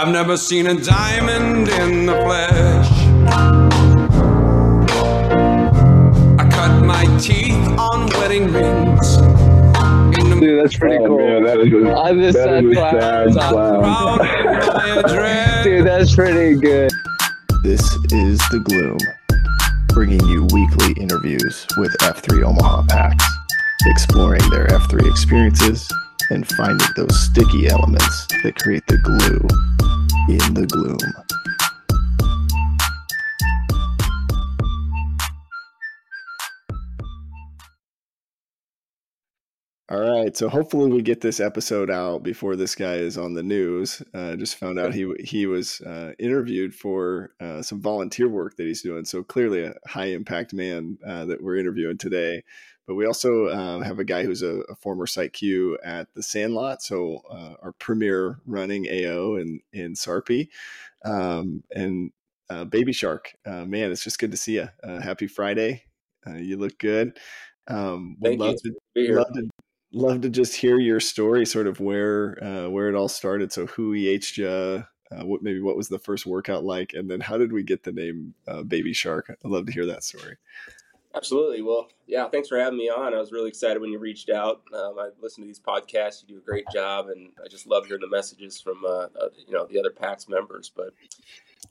I've never seen a diamond in the flesh. I cut my teeth on wedding rings. Dude, that's pretty Oh, cool. man, that is a, I just that said is a clown. sad clown. crowd of my address. Dude, that's pretty good. This is The Gloom, bringing you weekly interviews with F3 Omaha packs, exploring their F3 experiences and finding those sticky elements that create the glue in the gloom. All right, so hopefully we get this episode out before this guy is on the news. Uh, just found out he he was uh, interviewed for uh, some volunteer work that he's doing. So clearly a high impact man uh, that we're interviewing today. But we also uh, have a guy who's a, a former site Q at the Sandlot, so uh, our premier running AO in in Sarpy, um, and uh, Baby Shark. Uh, man, it's just good to see you. Uh, happy Friday. Uh, you look good. Um, would Thank you. love to Be here. love to love to just hear your story, sort of where uh, where it all started. So who EH'd you? Uh, what maybe what was the first workout like, and then how did we get the name uh, Baby Shark? I'd love to hear that story. Absolutely. Well, yeah, thanks for having me on. I was really excited when you reached out. Um, I listen to these podcasts. You do a great job, and I just love hearing the messages from uh, uh, you know the other PAX members. But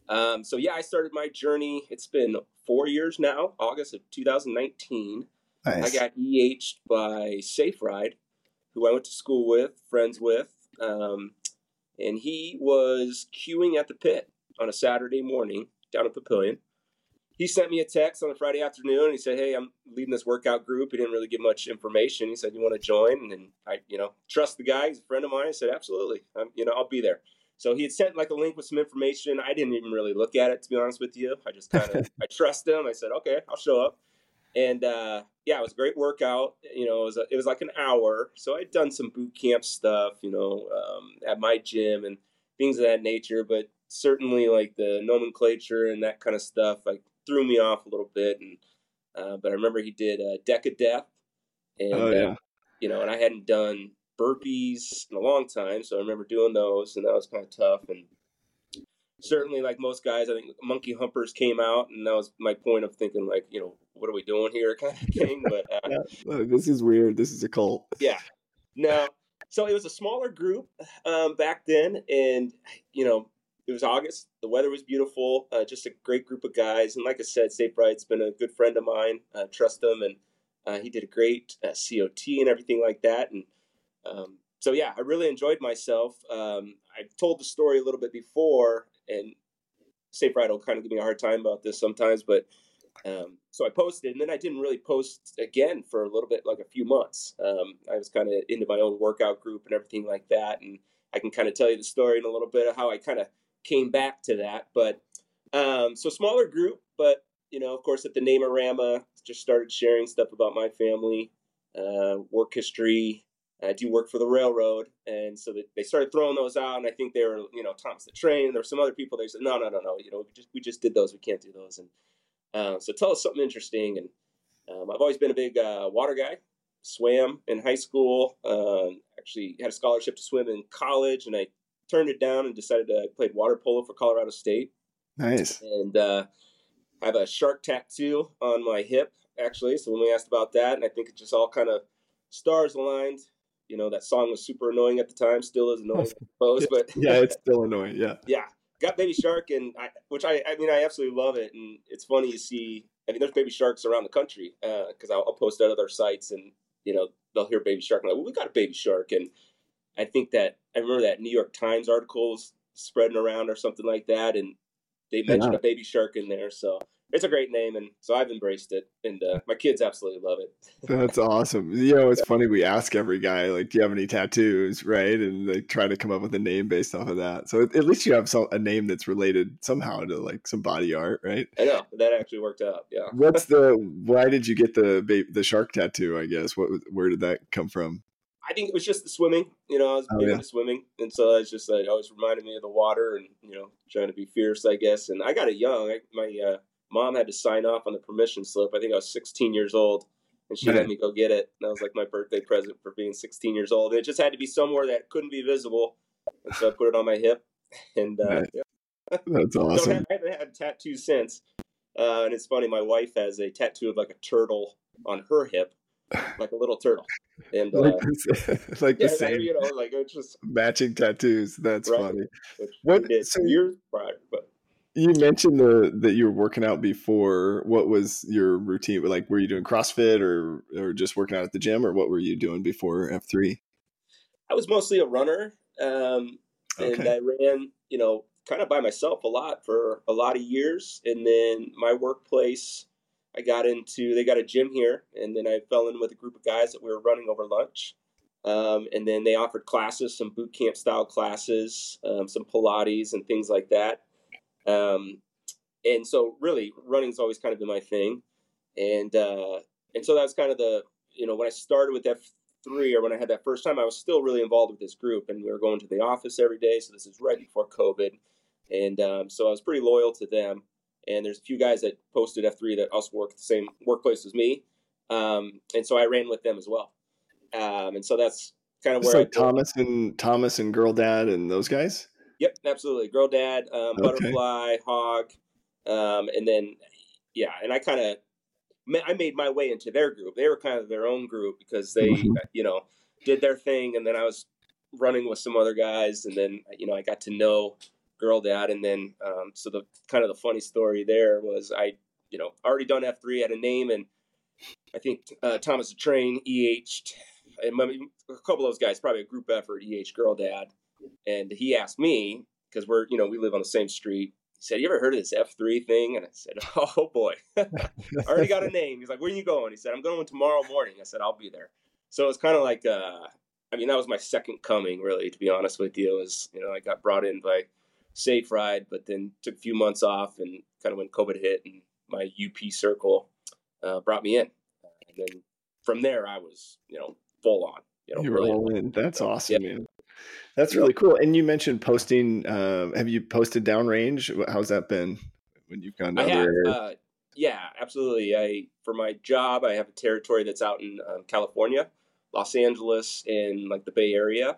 um, so yeah, I started my journey. It's been four years now. August of 2019. Nice. I got EH'd by Safe Ride, who I went to school with, friends with, um, and he was queuing at the pit on a Saturday morning down at Papillion. He sent me a text on a Friday afternoon. And he said, "Hey, I'm leading this workout group." He didn't really give much information. He said, "You want to join?" And I, you know, trust the guy. He's a friend of mine. I said, "Absolutely. Um, you know, I'll be there." So he had sent like a link with some information. I didn't even really look at it to be honest with you. I just kind of I trust him. I said, "Okay, I'll show up." and uh, yeah, it was a great workout. You know, it was a, it was like an hour. So I'd done some boot camp stuff, you know, um, at my gym and things of that nature. But certainly, like the nomenclature and that kind of stuff, like threw me off a little bit. And uh, but I remember he did a deck of death, and Oh, uh, you know, and I hadn't done burpees in a long time, so I remember doing those, and that was kind of tough. And certainly, like most guys, I think Monkey Humpers came out, and that was my point of thinking, like, you know, what are we doing here, kind of thing. But uh, Oh, this is weird. This is a cult. yeah, no. So it was a smaller group um, back then, and you know, it was August. The weather was beautiful. Uh, just a great group of guys, and like I said, Safe Ride's been a good friend of mine. Uh, trust him, and uh, he did a great uh, COT and everything like that. And um, so, yeah, I really enjoyed myself. Um, I've told the story a little bit before, and Safe Ride will kind of give me a hard time about this sometimes, but um, so I posted, and then I didn't really post again for a little bit, like a few months. Um, I was kind of into my own workout group and everything like that, and I can kind of tell you the story in a little bit of how I kind of came back to that. But um, so smaller group, but you know, of course, at the Namerama, just started sharing stuff about my family, uh, work history. I do work for the railroad, and so they, started throwing those out. And I think they were, you know, Thomas the Train. And there were some other people. They said, no, no, no, no. You know, we just we just did those. We can't do those. And uh, so tell us something interesting. And um, I've always been a big uh, water guy. Swam in high school. Um, actually had a scholarship to swim in college, and I turned it down and decided to I played water polo for Colorado State. Nice. And uh, I have a shark tattoo on my hip, actually. So when we asked about that, and I think it just all kind of stars aligned. You know, that song was super annoying at the time, still is annoying, I suppose. But Yeah, it's still annoying. Yeah. yeah, got Baby Shark, and I, which I, I mean, I absolutely love it, and it's funny you see. I mean, there's Baby Sharks around the country because I'll, I'll post at other sites, and you know they'll hear Baby Shark, and I'm like, well, we got a Baby Shark, and I think that I remember that New York Times article was spreading around or something like that, and they mentioned Yeah. a Baby Shark in there, so it's a great name, and so I've embraced it, and uh, my kids absolutely love it. That's awesome. You know, it's funny. We ask every guy, like, do you have any tattoos? Right. And they try to come up with a name based off of that. So at least you have some, a name that's related somehow to like some body art, right? I know that actually worked out. Yeah. What's the, why did you get the, the shark tattoo? I guess. What, where did that come from? I think it was just the swimming. You know, I was Oh, big yeah. into swimming, and so it's just like always reminded me of the water, and you know, trying to be fierce, I guess. And I got it young. I, my uh, mom had to sign off on the permission slip. I think I was 16 years old, and she let me go get it. And that was like my birthday present for being 16 years old. And it just had to be somewhere that couldn't be visible, and so I put it on my hip. And uh, yeah. That's awesome. Have, I haven't had tattoos since. Uh, and it's funny, my wife has a tattoo of like a turtle on her hip, like a little turtle. And uh, like, the, like yeah, the same, you know, like it's just matching tattoos. That's right. funny. What so years prior, but you mentioned the that you were working out before. What was your routine? Like, were you doing CrossFit or or just working out at the gym, or what were you doing before F three? I was mostly a runner, um, and okay. I ran, you know, kind of by myself a lot for a lot of years. And then my workplace, I got into. They got a gym here, and then I fell in with a group of guys that we were running over lunch. Um, and then they offered classes, some boot camp style classes, um, some Pilates and things like that. Um, and so really running's always kind of been my thing. And, uh, and so that's kind of the, you know, when I started with F3 or when I had that first time, I was still really involved with this group and we were going to the office every day. So this is right before COVID. And, um, so I was pretty loyal to them. And there's a few guys that posted F3 that also work at the same workplace as me. Um, and so I ran with them as well. Um, and so that's kind of where like Thomas and Thomas and Girl Dad and those guys. Yep, absolutely. Girl Dad, um, okay. Butterfly, Hog, um, and then yeah, and I kind of I made my way into their group. They were kind of their own group because they mm-hmm. you know did their thing, and then I was running with some other guys, and then you know I got to know Girl Dad, and then um, so the kind of the funny story there was I you know already done F three, had a name, and I think uh, Thomas the Train, EH, and a couple of those guys, probably a group effort, EH Girl Dad and he asked me because we're you know we live on the same street. He said, "You ever heard of this F three thing?" And I said, "Oh boy, I already got a name." He's like, "Where are you going?" He said, "I'm going tomorrow morning." I said, "I'll be there." So it's kind of like, uh, I mean, that was my second coming, really. To be honest with you, it was you know I got brought in by Safe Ride, but then took a few months off, and kind of when COVID hit, and my UP circle uh, brought me in, and then from there I was you know full on. You, know, you were all in. That's awesome, yeah. man. That's really cool. And you mentioned posting. Uh, have you posted downrange? How's that been when you've gone other have, uh, yeah, absolutely. I for my job, I have a territory that's out in um, California, Los Angeles, and like the Bay Area.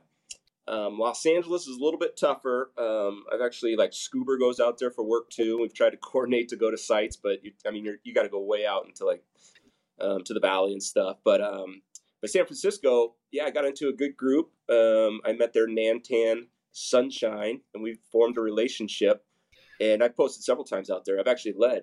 Um, Los Angeles is a little bit tougher. Um, I've actually like Scuba goes out there for work too. We've tried to coordinate to go to sites, but you, I mean, you're, you got to go way out into like um, to the valley and stuff. But um, but San Francisco, yeah, I got into a good group. Um, I met their Nantan Sunshine, and we formed a relationship. And I posted several times out there. I've actually led.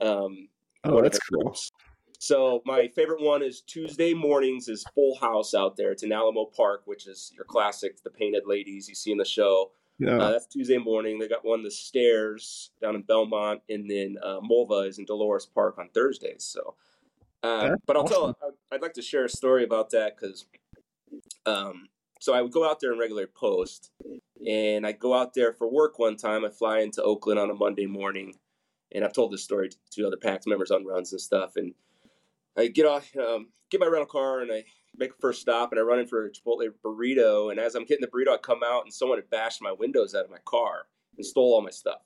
Um, oh, that's cool. Groups. So my favorite one is Tuesday mornings is Full House out there. It's in Alamo Park, which is your classic, the painted ladies you see in the show. Yeah. Uh, that's Tuesday morning. They got one the stairs down in Belmont, and then uh, Mulva is in Dolores Park on Thursdays. So uh, but I'll awesome. tell. I'd like to share a story about that because, um, so I would go out there and regularly post, and I go out there for work one time. I fly into Oakland on a Monday morning, and I've told this story to other PAX members on runs and stuff. And I get off, um, get my rental car, and I make a first stop, and I run in for a Chipotle burrito. And as I'm getting the burrito, I come out, and someone had bashed my windows out of my car and stole all my stuff.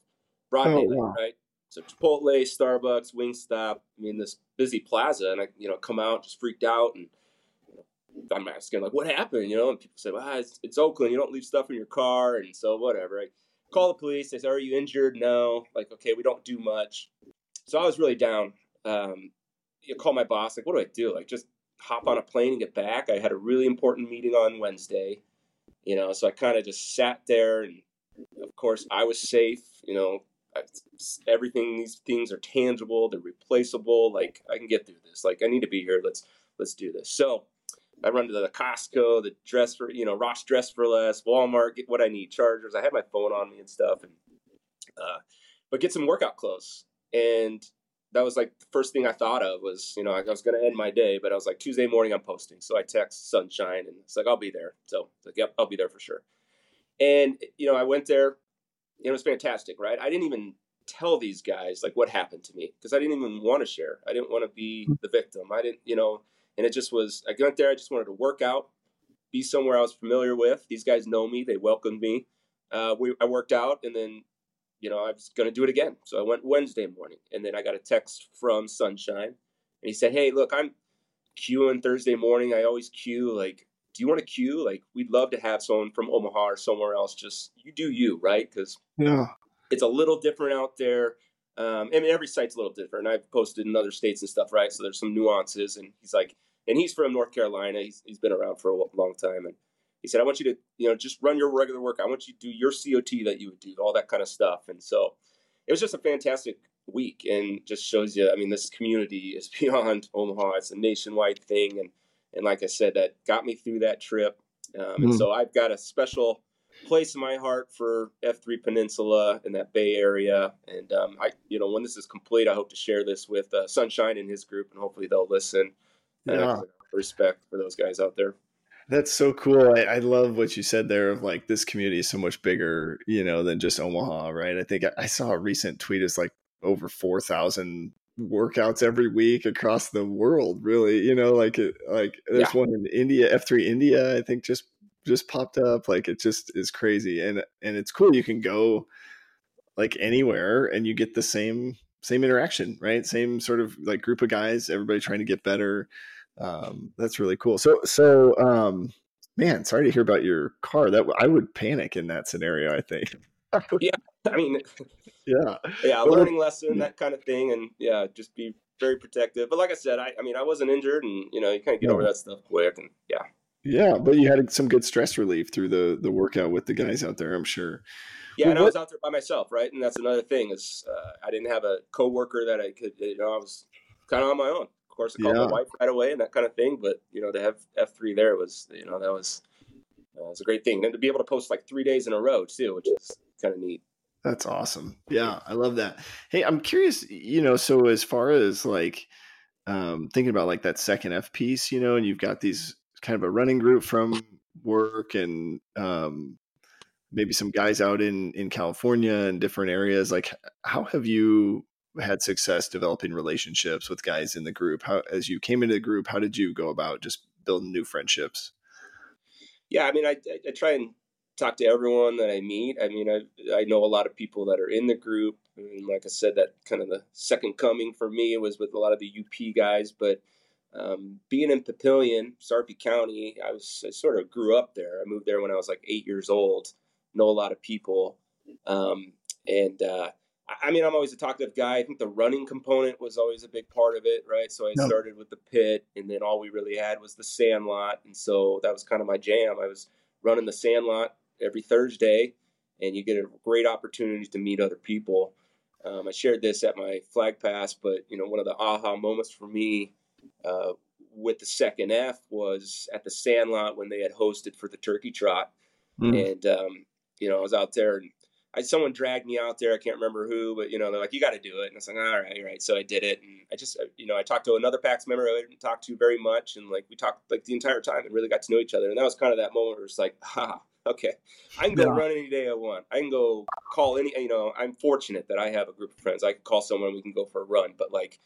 Broad oh, daylight, wow. right? So Chipotle, Starbucks, Wingstop. I mean, this busy plaza, and I, you know, come out just freaked out and I'm asking like, what happened? You know, and people say, well, it's, it's Oakland. You don't leave stuff in your car, and so whatever. I call the police. They say, are you injured? No. Like, okay, we don't do much. So I was really down. Um, you call my boss. Like, what do I do? Like, just hop on a plane and get back. I had a really important meeting on Wednesday. You know, so I kind of just sat there, and of course, I was safe. You know, everything these things are tangible they're replaceable like i can get through this like i need to be here let's let's do this so i run to the costco the dress for you know ross dress for less walmart get what i need chargers i had my phone on me and stuff and uh, but get some workout clothes and that was like the first thing i thought of was you know i was going to end my day but i was like tuesday morning i'm posting so i text sunshine and it's like i'll be there so like yep i'll be there for sure and you know i went there and it was fantastic, right? I didn't even tell these guys like what happened to me because I didn't even want to share. I didn't want to be the victim. I didn't, you know, and it just was. I went there. I just wanted to work out, be somewhere I was familiar with. These guys know me. They welcomed me. Uh, we I worked out, and then you know I was going to do it again. So I went Wednesday morning, and then I got a text from Sunshine, and he said, "Hey, look, I'm queuing Thursday morning. I always queue like do you want to queue? Like, we'd love to have someone from Omaha or somewhere else. Just you do you, right? Because yeah, it's a little different out there. Um, I mean, every site's a little different. I've posted in other states and stuff, right? So there's some nuances. And he's like, and he's from North Carolina. He's he's been around for a long time, and he said, I want you to, you know, just run your regular work. I want you to do your COT that you would do, all that kind of stuff. And so it was just a fantastic week and just shows you, I mean, this community is beyond Omaha. It's a nationwide thing. And, and like I said, that got me through that trip. Um, mm. And so I've got a special place in my heart for F3 Peninsula in that Bay Area. And um, I, you know, when this is complete, I hope to share this with uh, Sunshine and his group, and hopefully they'll listen. Yeah. respect for those guys out there. That's so cool. I, I, love what you said there of like this community is so much bigger, you know, than just Omaha, right? I think I, I saw a recent tweet. is like over 4,000 workouts every week across the world, really, you know, like it, like there's yeah. one in India, F3 India, I think just, just popped up. Like it just is crazy. And, and it's cool. You can go like anywhere and you get the same, same interaction, right? Same sort of like group of guys, everybody trying to get better um, that's really cool. So, so, um, man, sorry to hear about your car. That I would panic in that scenario. I think. yeah, I mean, yeah, yeah, learning lesson, that kind of thing, and yeah, just be very protective. But like I said, I, I mean, I wasn't injured, and you know, you kind of get over that stuff quick, and yeah. Yeah, but you had some good stress relief through the the workout with the guys out there. I'm sure. Yeah, well, and I was out there by myself, right? And that's another thing is uh, I didn't have a coworker that I could, you know, I was kind of on my own. Of course, I called yeah. my wife right away and that kind of thing. But you know, to have F three there was, you know, that was uh, was a great thing. And to be able to post like three days in a row too, which is kind of neat. That's awesome. Yeah, I love that. Hey, I'm curious, you know, so as far as like um, thinking about like that second F piece, you know, and you've got these kind of a running group from work and um, maybe some guys out in in California and different areas. Like, how have you had success developing relationships with guys in the group. How, as you came into the group, how did you go about just building new friendships? Yeah, I mean, I, I try and talk to everyone that I meet. I mean, I, I know a lot of people that are in the group. And like I said, that kind of the second coming for me was with a lot of the UP guys. But um, being in Papillion, Sarpy County, I was I sort of grew up there. I moved there when I was like eight years old. Know a lot of people, um, and uh, I mean, I'm always a talkative guy. I think the running component was always a big part of it, right? So I no. started with the pit, and then all we really had was the sand lot, and so that was kind of my jam. I was running the sand lot every Thursday, and you get a great opportunity to meet other people. Um, I shared this at my flag pass, but you know, one of the aha moments for me uh, with the second F was at the sand lot when they had hosted for the turkey trot, mm. and um, you know, I was out there and I someone dragged me out there. I can't remember who, but you know, they're like, "You got to do it," and I was like, "All right, all right." So I did it, and I just, you know, I talked to another PAX member I didn't talk to very much, and like we talked like the entire time and really got to know each other. And that was kind of that moment where it's like, "Ha, okay, I can go yeah. run any day I want. I can go call any. You know, I'm fortunate that I have a group of friends. I can call someone, we can go for a run. But like,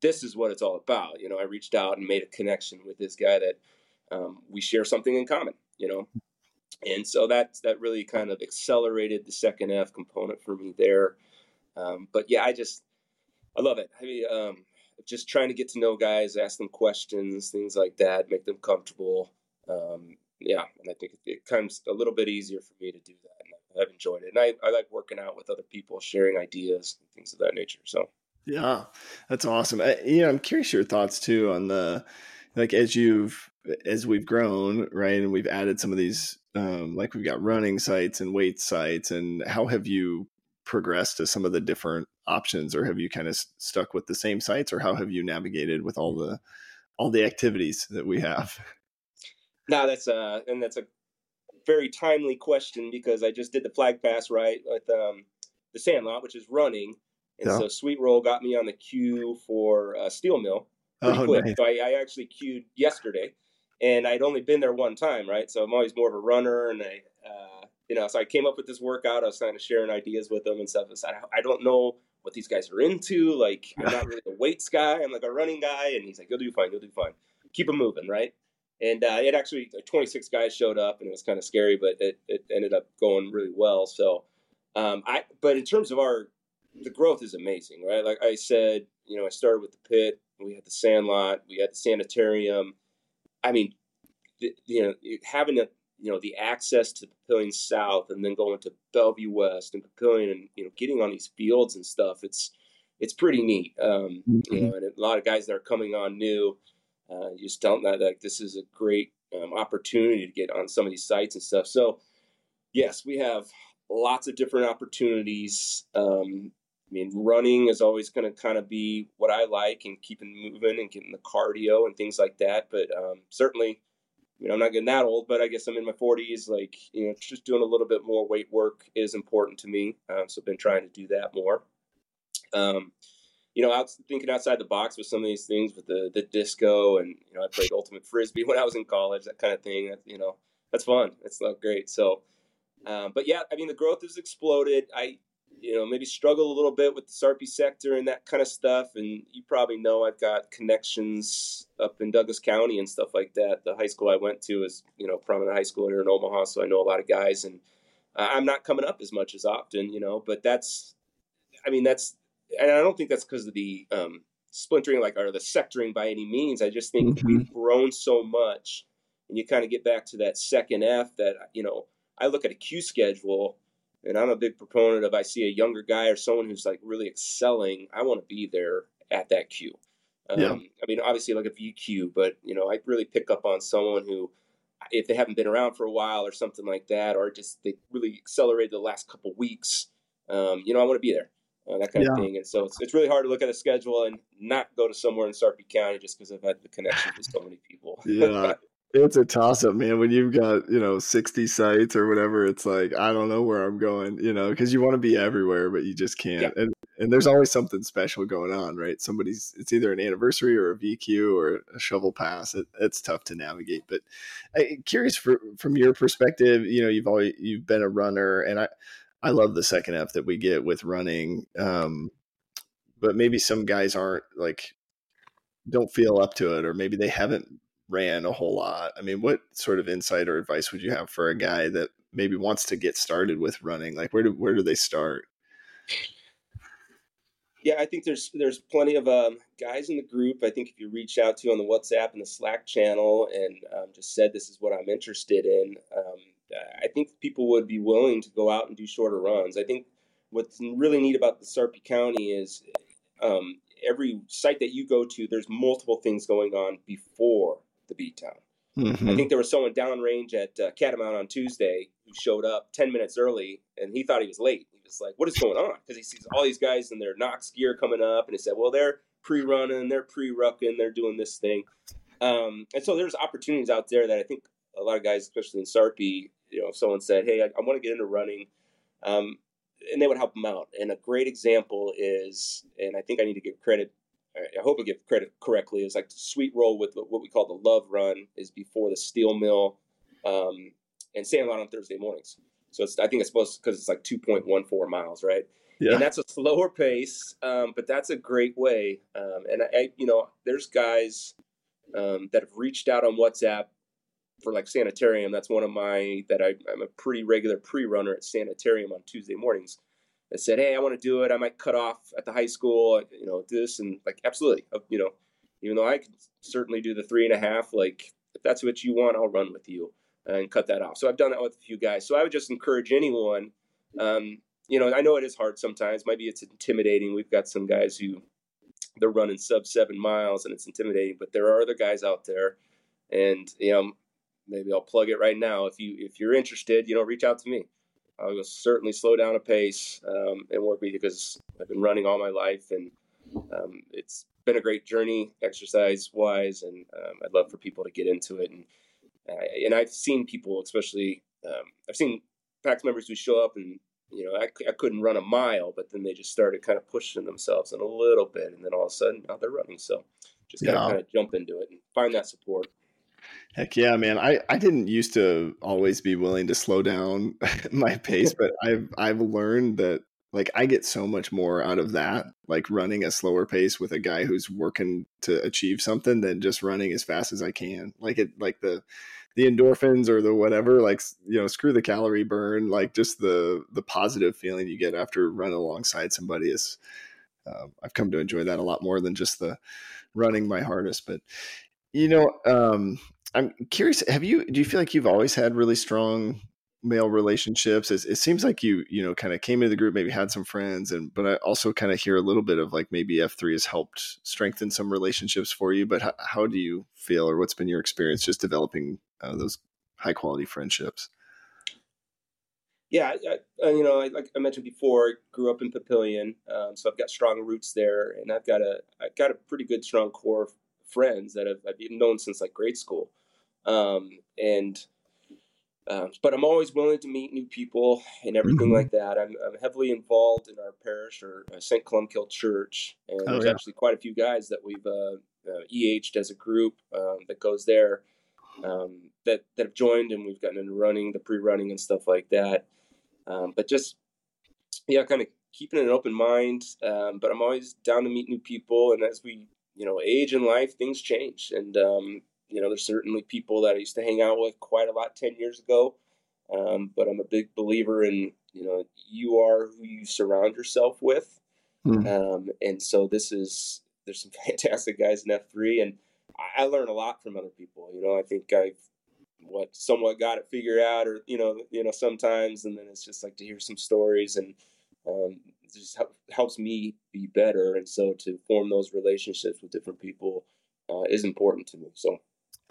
this is what it's all about. You know, I reached out and made a connection with this guy that um, we share something in common. You know, and so that that really kind of accelerated the second F component for me there. Um, but yeah, I just I love it. I mean, um, just trying to get to know guys, ask them questions, things like that, make them comfortable. Um, yeah, and I think it, it, comes a little bit easier for me to do that. I've enjoyed it, and I, I like working out with other people, sharing ideas and things of that nature. So yeah, that's awesome. I, you know, I'm curious your thoughts too on the like as you've as we've grown, right, and we've added some of these um, like we've got running sites and weight sites and how have you progressed to some of the different options or have you kind of stuck with the same sites or how have you navigated with all the all the activities that we have no that's a and that's a very timely question because i just did the flag pass right with um, the sandlot which is running and yeah. so sweet roll got me on the queue for uh, steel mill pretty oh, quick nice. so I, I actually queued yesterday and I'd only been there one time, right? So I'm always more of a runner, and I, uh, you know, so I came up with this workout. I was kind of sharing ideas with them and stuff. I, I don't know what these guys are into. Like, I'm not really a weights guy. I'm like a running guy, and he's like, "You'll do fine. You'll do fine. Keep them moving, right?" And uh, it actually, 26 guys showed up, and it was kind of scary, but it, it ended up going really well. So, um, I, but in terms of our, the growth is amazing, right? Like I said, you know, I started with the pit. We had the sand lot. We had the sanitarium I mean, the, you know having a you know the access to Papillion South and then going to Bellevue West and Papillion and you know getting on these fields and stuff. It's it's pretty neat. Um, mm-hmm. You know, and a lot of guys that are coming on new, uh, you just don't know that this is a great um, opportunity to get on some of these sites and stuff. So yes, we have lots of different opportunities. Um, I mean, running is always going to kind of be what I like and keeping moving and getting the cardio and things like that. But um, certainly, I mean, I'm not getting that old, but I guess I'm in my 40s. Like, you know, just doing a little bit more weight work is important to me. Um, so I've been trying to do that more. Um, you know, out thinking outside the box with some of these things with the the disco and you know, I played ultimate frisbee when I was in college, that kind of thing. That, you know, that's fun. It's not great. So, um, but yeah, I mean, the growth has exploded. I you know, maybe struggle a little bit with the Sarpy sector and that kind of stuff. And you probably know I've got connections up in Douglas County and stuff like that. The high school I went to is, you know, prominent high school here in Omaha, so I know a lot of guys. And I'm not coming up as much as often, you know, but that's, I mean, that's, and I don't think that's because of the um, splintering, like, or the sectoring by any means. I just think mm-hmm. we've grown so much. And you kind of get back to that second F that, you know, I look at a Q schedule and I'm a big proponent of I see a younger guy or someone who's like really excelling, I want to be there at that queue. Um, yeah. I mean, obviously like a VQ, but you know, I really pick up on someone who, if they haven't been around for a while or something like that, or just they really accelerated the last couple weeks, um, you know, I want to be there, uh, that kind yeah. of thing. And so it's, it's really hard to look at a schedule and not go to somewhere in Sarpy County just because I've had the connection with so many people. yeah, it's a toss up, man. When you've got, you know, 60 sites or whatever, it's like, I don't know where I'm going, you know, because you want to be everywhere, but you just can't. Yeah. And and there's always something special going on, right? Somebody's, it's either an anniversary or a VQ or a shovel pass. It, it's tough to navigate. But I, curious for, from your perspective, you know, you've always, you've been a runner and I, I love the second F that we get with running. Um, but maybe some guys aren't like, don't feel up to it, or maybe they haven't ran a whole lot. I mean, what sort of insight or advice would you have for a guy that maybe wants to get started with running? Like, where do where do they start? Yeah, I think there's there's plenty of um, guys in the group. I think if you reach out to on the WhatsApp and the Slack channel and um, just said this is what I'm interested in, um, I think people would be willing to go out and do shorter runs. I think what's really neat about the Sarpy County is um, every site that you go to, there's multiple things going on before the beatdown. Mm-hmm. I think there was someone downrange at uh, Catamount on Tuesday who showed up 10 minutes early and he thought he was late. He was like, What is going on? Because he sees all these guys in their Knox gear coming up and he said, Well, they're pre running, they're pre rucking, they're doing this thing. Um, and so there's opportunities out there that I think a lot of guys, especially in Sarpy, you know, if someone said, Hey, I, I want to get into running, um, and they would help them out. And a great example is, and I think I need to give credit I hope I give credit correctly, It's like the sweet roll with what we call the love run is before the steel mill um, and Sandlot on Thursday mornings. So it's, I think it's supposed because it's like 2.14 miles, right? Yeah. And that's a slower pace, um, but that's a great way. Um, and I, you know, there's guys um, that have reached out on WhatsApp for like Sanitarium. That's one of my that I, I'm a pretty regular pre-runner at Sanitarium on Tuesday mornings that said, "Hey, I want to do it. I might cut off at the high school, you know, this and like absolutely, you know, even though I could certainly do the three and a half, like if that's what you want, I'll run with you and cut that off. So I've done that with a few guys. So I would just encourage anyone. Um, you know, I know it is hard sometimes. Maybe it's intimidating. We've got some guys who they're running sub seven miles and it's intimidating, but there are other guys out there, and you know, maybe I'll plug it right now. If you if you're interested, you know, reach out to me. I will certainly slow down a pace um, and work with you because I've been running all my life and um, it's been a great journey exercise wise and um, I'd love for people to get into it and and I've seen people especially um, I've seen PAX members who show up and you know I, I couldn't run a mile but then they just started kind of pushing themselves in a little bit and then all of a sudden now they're running so just yeah. kind of jump into it and find that support. Heck yeah, man. I, I didn't used to always be willing to slow down my pace, but I've I've learned that like I get so much more out of that, like running a slower pace with a guy who's working to achieve something than just running as fast as I can. Like it like the the endorphins or the whatever, like you know, screw the calorie burn, like just the the positive feeling you get after running alongside somebody is uh, I've come to enjoy that a lot more than just the running my hardest. But you know, um, I'm curious. Have you? Do you feel like you've always had really strong male relationships? It, it seems like you, you know, kind of came into the group, maybe had some friends, and but I also kind of hear a little bit of like maybe F three has helped strengthen some relationships for you. But how, how do you feel, or what's been your experience just developing uh, those high quality friendships? Yeah, I, I, you know, like I mentioned before, grew up in Papillion, um, so I've got strong roots there, and I've got a I've got a pretty good strong core of friends that I've, I've known since like grade school, um, and um, but I'm always willing to meet new people and everything mm-hmm. like that. I'm, I'm, heavily involved in our parish or uh, St. Columbkille Church, and oh, there's yeah. actually quite a few guys that we've uh, uh, EH'd as a group um, that goes there um, that that have joined, and we've gotten into running, the pre-running, and stuff like that. Um, but just yeah, kind of keeping an open mind. Um, but I'm always down to meet new people, and as we you know age in life, things change, and um, you know there's certainly people that I used to hang out with quite a lot ten years ago. Um, but I'm a big believer in you know you are who you surround yourself with, mm. and so this is there's some fantastic guys in F3, and I, I learn a lot from other people. You know, I think I've what somewhat got it figured out, or you know, you know, sometimes, and then it's just like to hear some stories, and um, just helps me be better. And so to form those relationships with different people uh, is important to me. So.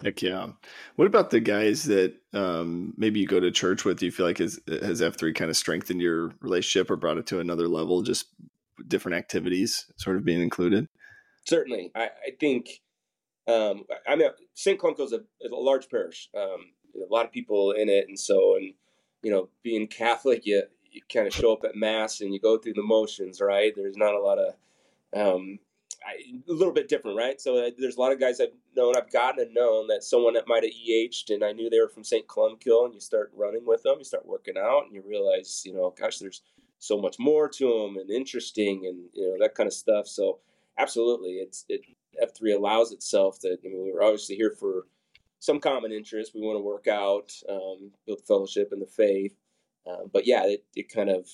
Heck yeah! What about the guys that um, maybe you go to church with? Do you feel like has has F three kind of strengthened your relationship or brought it to another level? Just different activities sort of being included. Certainly, I, I think um, I mean, St. Columbkille is a, a large parish. Um, a lot of people in it, and so, and you know, being Catholic, you you kind of show up at mass and you go through the motions, right? There's not a lot of um, I, a little bit different, right? So uh, there's a lot of guys I've known, I've gotten to know that someone that might have EH'd and I knew they were from St. Columbkille, and you start running with them, you start working out, and you realize, you know, gosh, there's so much more to them and interesting and you know that kind of stuff. So absolutely, it's it F3 allows itself that, I mean, we're obviously here for some common interest. We want to work out, um, build fellowship in the faith. Uh, but yeah, it, it kind of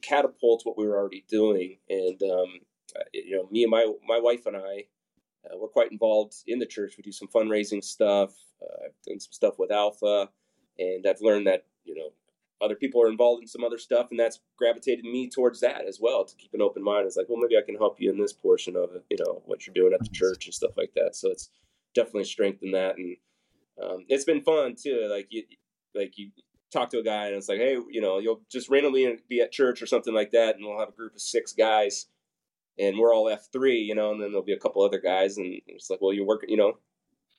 catapults what we were already doing. And, um, you know, me and my, my wife and I, uh, we're quite involved in the church. We do some fundraising stuff. Uh, I've done some stuff with Alpha, and I've learned that, you know, other people are involved in some other stuff, and that's gravitated me towards that as well to keep an open mind. It's like, well, maybe I can help you in this portion of it, you know, what you're doing at the church and stuff like that. So it's definitely strengthened that, and um, it's been fun too. Like you, like you talk to a guy, and it's like, hey, you know, you'll just randomly be at church or something like that, and we'll have a group of six guys, and we're all F three, you know, and then there'll be a couple other guys, and it's like, well, you're working, you know,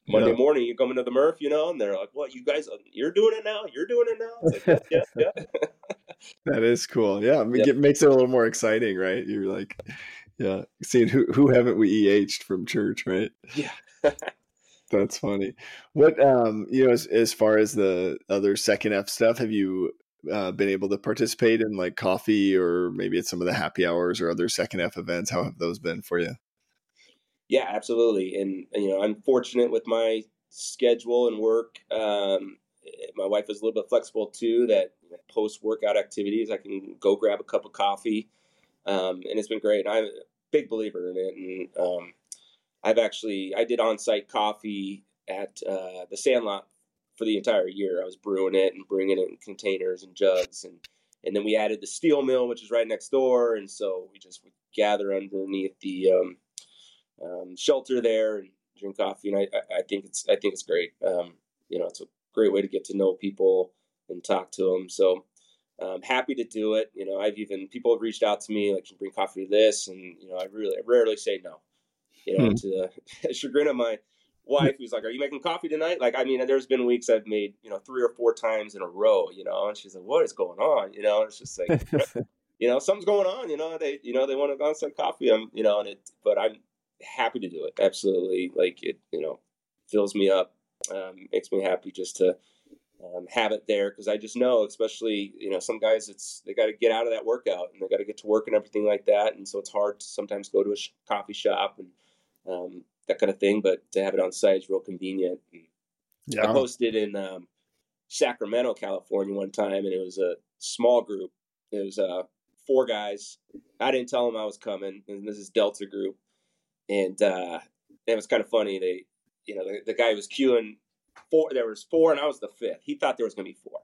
Monday yeah. morning, you come into the Murph, you know, and they're like, well, you guys? You're doing it now? You're doing it now?" Like, yeah, yeah, yeah. that is cool. Yeah, I mean, it makes it a little more exciting, right? You're like, yeah, seeing who who haven't we EH'd from church, right? Yeah. That's funny. What um, you know, as as far as the other second F stuff, have you uh, been able to participate in like coffee or maybe at some of the happy hours or other second F events? How have those been for you? Yeah, absolutely. And you know, I'm fortunate with my schedule and work. Um, my wife is a little bit flexible too. That post workout activities, I can go grab a cup of coffee, um, and it's been great. I'm a big believer in it, and um, I've actually I did on site coffee at uh, the Sandlot for the entire year. I was brewing it and bringing it in containers and jugs, and and then we added the steel mill, which is right next door, and so we just would gather underneath the um, um, shelter there and drink coffee. And I, I think it's I think it's great. Um, you know, it's a great way to get to know people and talk to them. So I'm um, happy to do it. You know, I've even people have reached out to me like, "Can bring coffee to this?" And you know, I really I rarely say no. You know, hmm. to the chagrin of my wife, who's like, "Are you making coffee tonight?" Like, I mean, there's been weeks I've made you know three or four times in a row. You know, and she's like, "What is going on?" You know, it's just like. you know, something's going on. You know, they, you know, they want to go and some coffee. I'm, you know, and it, but I'm, happy to do it. Absolutely, like it, you know, fills me up. Um, makes me happy just to um, have it there because I just know, especially you know, some guys it's they got to get out of that workout and they got to get to work and everything like that, and so it's hard to sometimes go to a sh- coffee shop and um, that kind of thing. But to have it on site is real convenient. And yeah. I posted in um, Sacramento, California, one time, and it was a small group. It was uh, four guys. I didn't tell them I was coming, and this is Delta group and uh, it was kind of funny. They, you know, the, the guy was queuing four. There was four, and I was the fifth. He thought there was going to be four.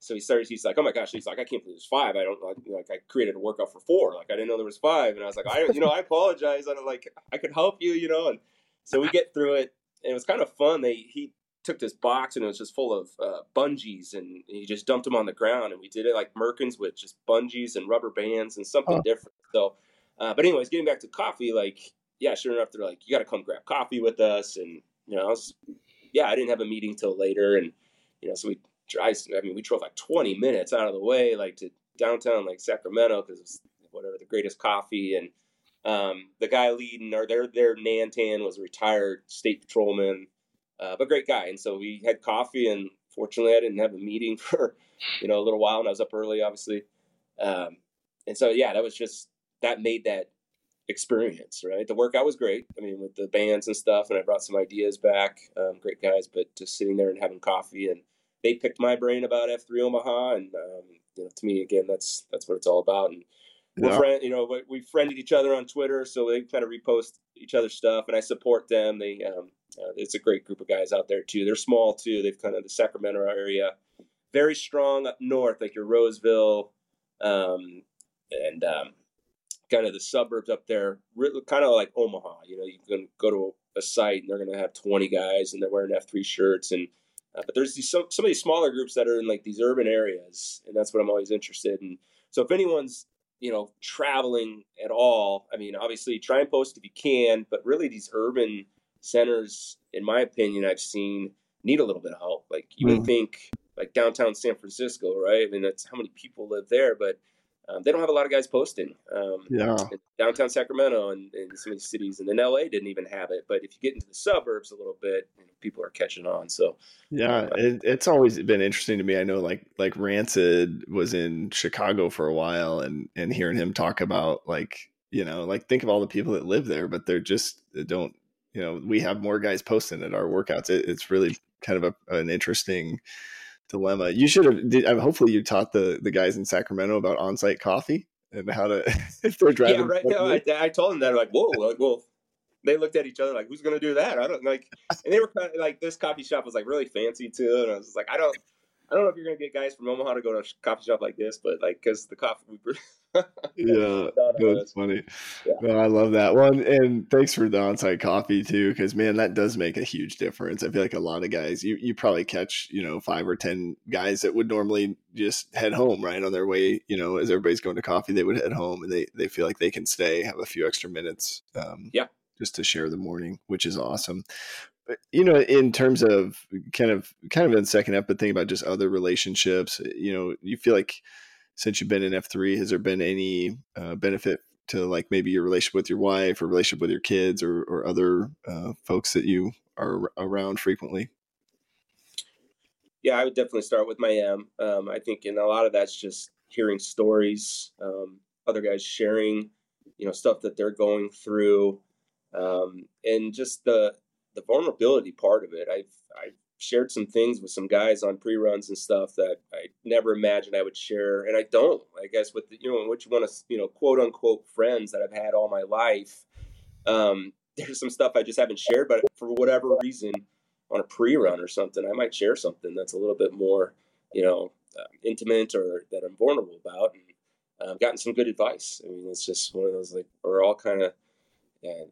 So he started. He's like, "Oh my gosh!" He's like, "I can't believe there's five. I don't like. Like I created a workout for four. Like I didn't know there was five. And I was like, "I, you know, I apologize. I don't like. I could help you, you know." And so we get through it, and it was kind of fun. They he took this box and it was just full of uh, bungees, and he just dumped them on the ground, and we did it like Merkins with just bungees and rubber bands and something oh. different. So, uh, but anyways, getting back to coffee, like yeah, sure enough, they're like, "You got to come grab coffee with us," and you know, I was yeah, I didn't have a meeting till later, and you know, so we drive. I mean, we drove like 20 minutes out of the way, like to downtown, like Sacramento, because it's whatever the greatest coffee. And um, the guy leading, or their their Nantan was a retired state patrolman, uh, but great guy. And so we had coffee, and fortunately, I didn't have a meeting for you know a little while, and I was up early, obviously. Um, and so yeah, that was just that made that experience, right? The workout was great. I mean, with the bands and stuff, and I brought some ideas back. Um, great guys, but just sitting there and having coffee and they picked my brain about F3 Omaha, and um, you know, to me, again, that's that's what it's all about. And we're friend, you know, we friended each other on Twitter, so they kind of repost each other's stuff, and I support them. They, um, uh, it's a great group of guys out there too. They're small too. They've kind of the Sacramento area, very strong up north, like your Roseville, um, and um, kind of the suburbs up there, kind of like Omaha. You know, you can go to a site and they're going to have 20 guys and they're wearing F3 shirts and uh, but there's these, some, some of these smaller groups that are in like these urban areas, and that's what I'm always interested in. So if anyone's you know traveling at all, I mean, obviously try and post if you can, but really these urban centers, in my opinion, I've seen need a little bit of help. Like you mm. would think like downtown San Francisco, right? I mean, that's how many people live there, but um, they don't have a lot of guys posting. Um, yeah. Downtown Sacramento and, and some of these cities, and then LA didn't even have it. But if you get into the suburbs a little bit, you know, people are catching on. So yeah, uh, it, it's always been interesting to me. I know like like Rancid was in Chicago for a while, and and hearing him talk about like you know like think of all the people that live there, but they're just they don't you know we have more guys posting at our workouts. It, it's really kind of a, an interesting dilemma. You should have. Did, hopefully, you taught the the guys in Sacramento about on-site coffee and how to if they're driving. Yeah, right. No, I, I, told them that. Like, whoa, like, well, they looked at each other like, who's going to do that? I don't like. And they were kind of like, this coffee shop was like really fancy too, and I was like, I don't. I don't know if you're gonna get guys from Omaha to go to a coffee shop like this, but like because the coffee we yeah, that's funny. Yeah. No, I love that one, and thanks for the on-site coffee too, because man, that does make a huge difference. I feel like a lot of guys, you you probably catch you know five or ten guys that would normally just head home right on their way. You know, as everybody's going to coffee, they would head home, and they they feel like they can stay, have a few extra minutes. Um, yeah, just to share the morning, which is awesome you know in terms of kind of kind of in second F but think about just other relationships you know you feel like since you've been in f3 has there been any uh, benefit to like maybe your relationship with your wife or relationship with your kids or, or other uh, folks that you are around frequently? Yeah i would definitely start with my m. Um, i think and a lot of that's just hearing stories um, other guys sharing you know stuff that they're going through um, and just the the vulnerability part of it. I've I've shared some things with some guys on pre runs and stuff that I never imagined I would share, and I don't. I guess with the, you know what you want to you know quote unquote friends that I've had all my life. Um, there's some stuff I just haven't shared, but for whatever reason, on a pre run or something, I might share something that's a little bit more you know uh, intimate or that I'm vulnerable about, and I've gotten some good advice. I mean, it's just one of those like we're all kind of. Yeah,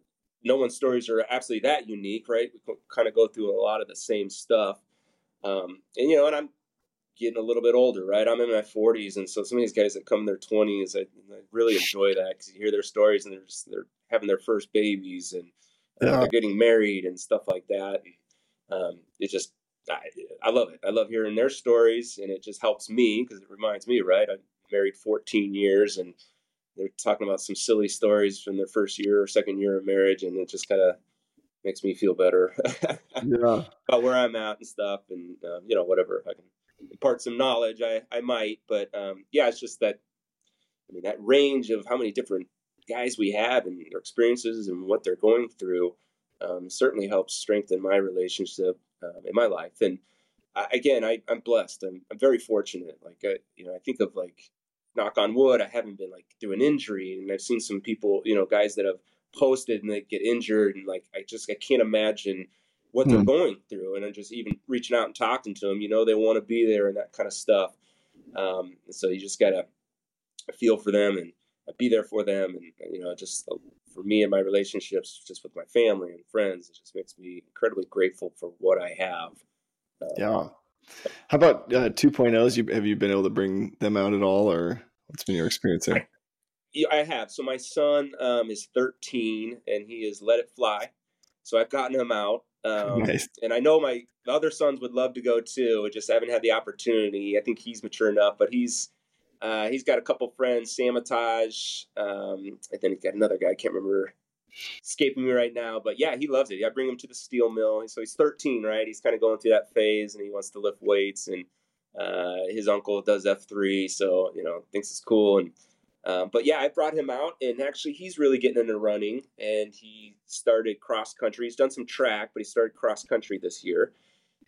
no one's stories are absolutely that unique, right? We kind of go through a lot of the same stuff. Um, and, you know, and I'm getting a little bit older, right? I'm in my 40s. And so some of these guys that come in their 20s, I, I really enjoy that because you hear their stories and they're just, they're having their first babies and uh, yeah. they're getting married and stuff like that. And, um, it just, I, I love it. I love hearing their stories and it just helps me because it reminds me, right? I'm married 14 years and they're talking about some silly stories from their first year or second year of marriage, and it just kind of makes me feel better yeah. about where I'm at and stuff, and um, you know whatever if I can impart some knowledge, I I might, but um, yeah, it's just that I mean that range of how many different guys we have and their experiences and what they're going through um, certainly helps strengthen my relationship um, in my life and. I, again, I, I'm blessed. I'm, I'm very fortunate. Like, I, you know, I think of like knock on wood, I haven't been like through an injury. And I've seen some people, you know, guys that have posted and they get injured. And like, I just, I can't imagine what they're hmm. going through, and then just even reaching out and talking to them. You know, they want to be there and that kind of stuff. Um, so you just gotta feel for them and be there for them, and you know, just uh, for me and my relationships, just with my family and friends, it just makes me incredibly grateful for what I have. Um, yeah. How about uh, 2.0s? You, have you been able to bring them out at all, or what's been your experience there? I, I have. So my son um, is 13, and he is let it fly. So I've gotten him out. Um, nice. And I know my other sons would love to go too. I just haven't had the opportunity. I think he's mature enough, but he's uh, he's got a couple friends, Samatage, um, and then he's got another guy. I can't remember, escaping me right now. But yeah, he loves it. I bring him to the steel mill. So he's 13, right? He's kind of going through that phase, and he wants to lift weights. And uh, his uncle does F3, so you know thinks it's cool. And um, but yeah, I brought him out, and actually, he's really getting into running. And he started cross country. He's done some track, but he started cross country this year.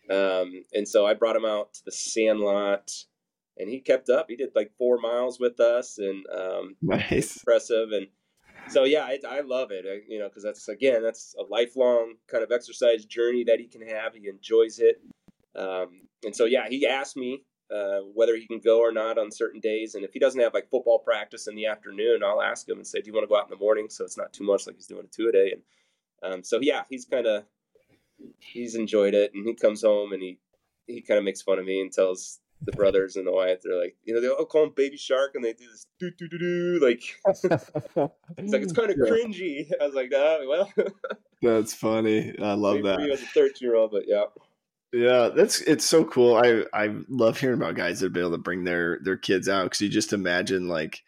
Um, and so I brought him out to the Sandlot, and he kept up. He did like four miles with us, and um, nice, impressive. And so yeah, I, I love it. I, you know, because that's again, that's a lifelong kind of exercise journey that he can have. He enjoys it. Um, and so yeah, he asked me uh, whether he can go or not on certain days. And if he doesn't have like football practice in the afternoon, I'll ask him and say, "Do you want to go out in the morning?" So it's not too much like he's doing a two a day. And um, so yeah, he's kind of he's enjoyed it, and he comes home and he he kind of makes fun of me and tells the brothers and the wife. They're like, you know, they all call him Baby Shark, and they do this do do do do like. it's like it's kind of cringy. I was like, oh, well. That's funny. I love that. as a thirteen year old, but yeah. Yeah, that's it's so cool. I I love hearing about guys that have been able to bring their their kids out because you just imagine like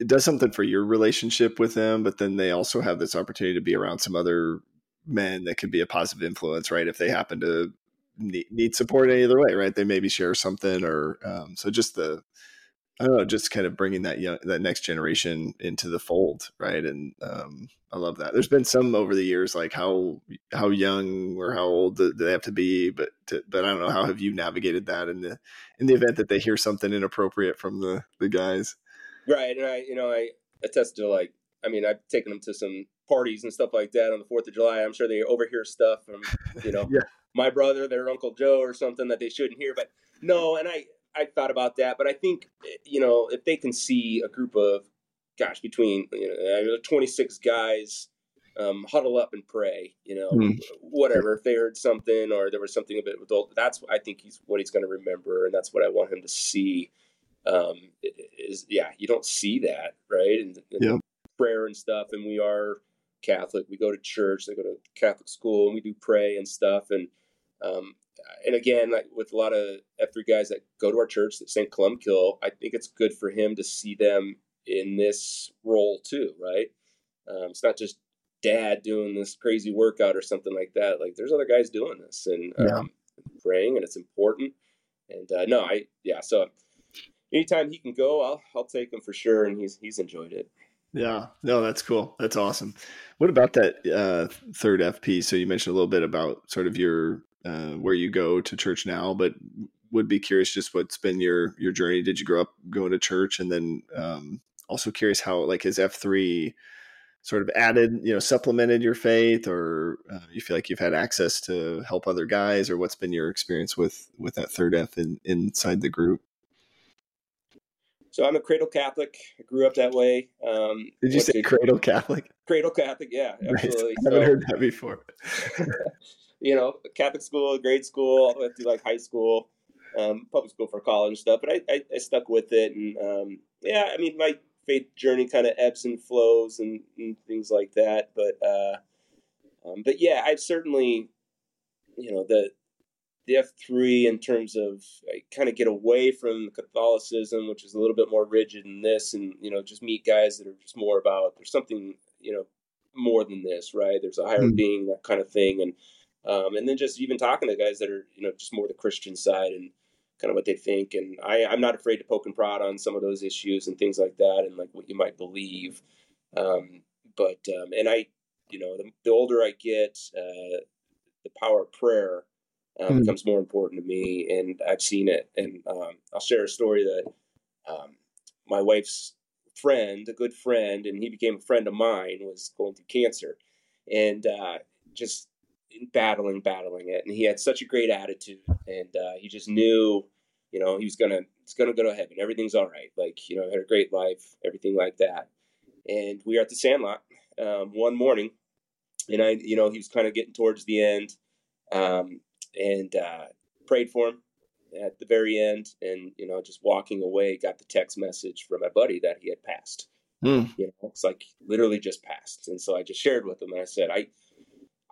it does something for your relationship with them, but then they also have this opportunity to be around some other men that could be a positive influence, right? If they happen to need, support any other way, right? They maybe share something, or um, so just the I don't know, just kind of bringing that young, that next generation into the fold, right? And um, I love that. There's been some over the years, like how how young or how old do they have to be, but to, but I don't know how have you navigated that in the in the event that they hear something inappropriate from the the guys, right? And I, you know, I attest to like, I mean, I've taken them to some parties and stuff like that on the Fourth of July. I'm sure they overhear stuff from you know yeah. my brother, their Uncle Joe, or something that they shouldn't hear. But no, and I I thought about that, but I think you know if they can see a group of, gosh, between you know twenty six guys um, huddle up and pray, you know, mm. whatever. If they heard something or there was something a bit adult, that's I think he's what he's going to remember, and that's what I want him to see. Um, is yeah, you don't see that right, and, and yeah. prayer and stuff, and we are Catholic. We go to church. They go to Catholic school, and we do pray and stuff, and um, and again, like with a lot of F3 guys that go to our church, that St. Columbkille, I think it's good for him to see them in this role too, right? Um, it's not just dad doing this crazy workout or something like that. Like there's other guys doing this and um, yeah. praying, and it's important. And uh, no, I yeah. So anytime he can go, I'll I'll take him for sure, and he's he's enjoyed it. Yeah, no, that's cool. That's awesome. What about that uh, third FP? So you mentioned a little bit about sort of your uh, where you go to church now, but would be curious just what's been your your journey. Did you grow up going to church, and then um, also curious how like has F three sort of added, you know, supplemented your faith, or uh, you feel like you've had access to help other guys, or what's been your experience with with that third F in, inside the group? So I'm a cradle Catholic. I grew up that way. Um, Did you say cradle Catholic? Cradle Catholic, yeah, absolutely. I haven't so, heard that before. you know, Catholic school, grade school, all the way through like high school, um, public school for college and stuff. But I, I, I stuck with it, and um, yeah, I mean, my faith journey kind of ebbs and flows and, and things like that. But uh, um, but yeah, I've certainly, you know, the the F three in terms of I kind of get away from Catholicism, which is a little bit more rigid in this, and you know, just meet guys that are just more about there's something you know more than this, right? There's a higher mm. being, that kind of thing, and um, and then just even talking to guys that are you know just more the Christian side and kind of what they think. And I, I'm not afraid to poke and prod on some of those issues and things like that, and like what you might believe. Um, but um, and I, you know, the, the older I get, uh, the power of prayer uh, mm-hmm. becomes more important to me, and I've seen it. And um, I'll share a story that um, my wife's friend, a good friend, and he became a friend of mine, was going through cancer, and uh, just battling, battling it, and he had such a great attitude, and uh, he just knew, you know, he was gonna, it's gonna go to heaven. Everything's all right. Like, you know, had a great life, everything like that. And we were at the Sandlot um, one morning, and I, you know, he was kind of getting towards the end, um, and uh, prayed for him at the very end, and you know, just walking away, got the text message from my buddy that he had passed. Mm. You know, it's like literally just passed, and so I just shared with him, and I said, I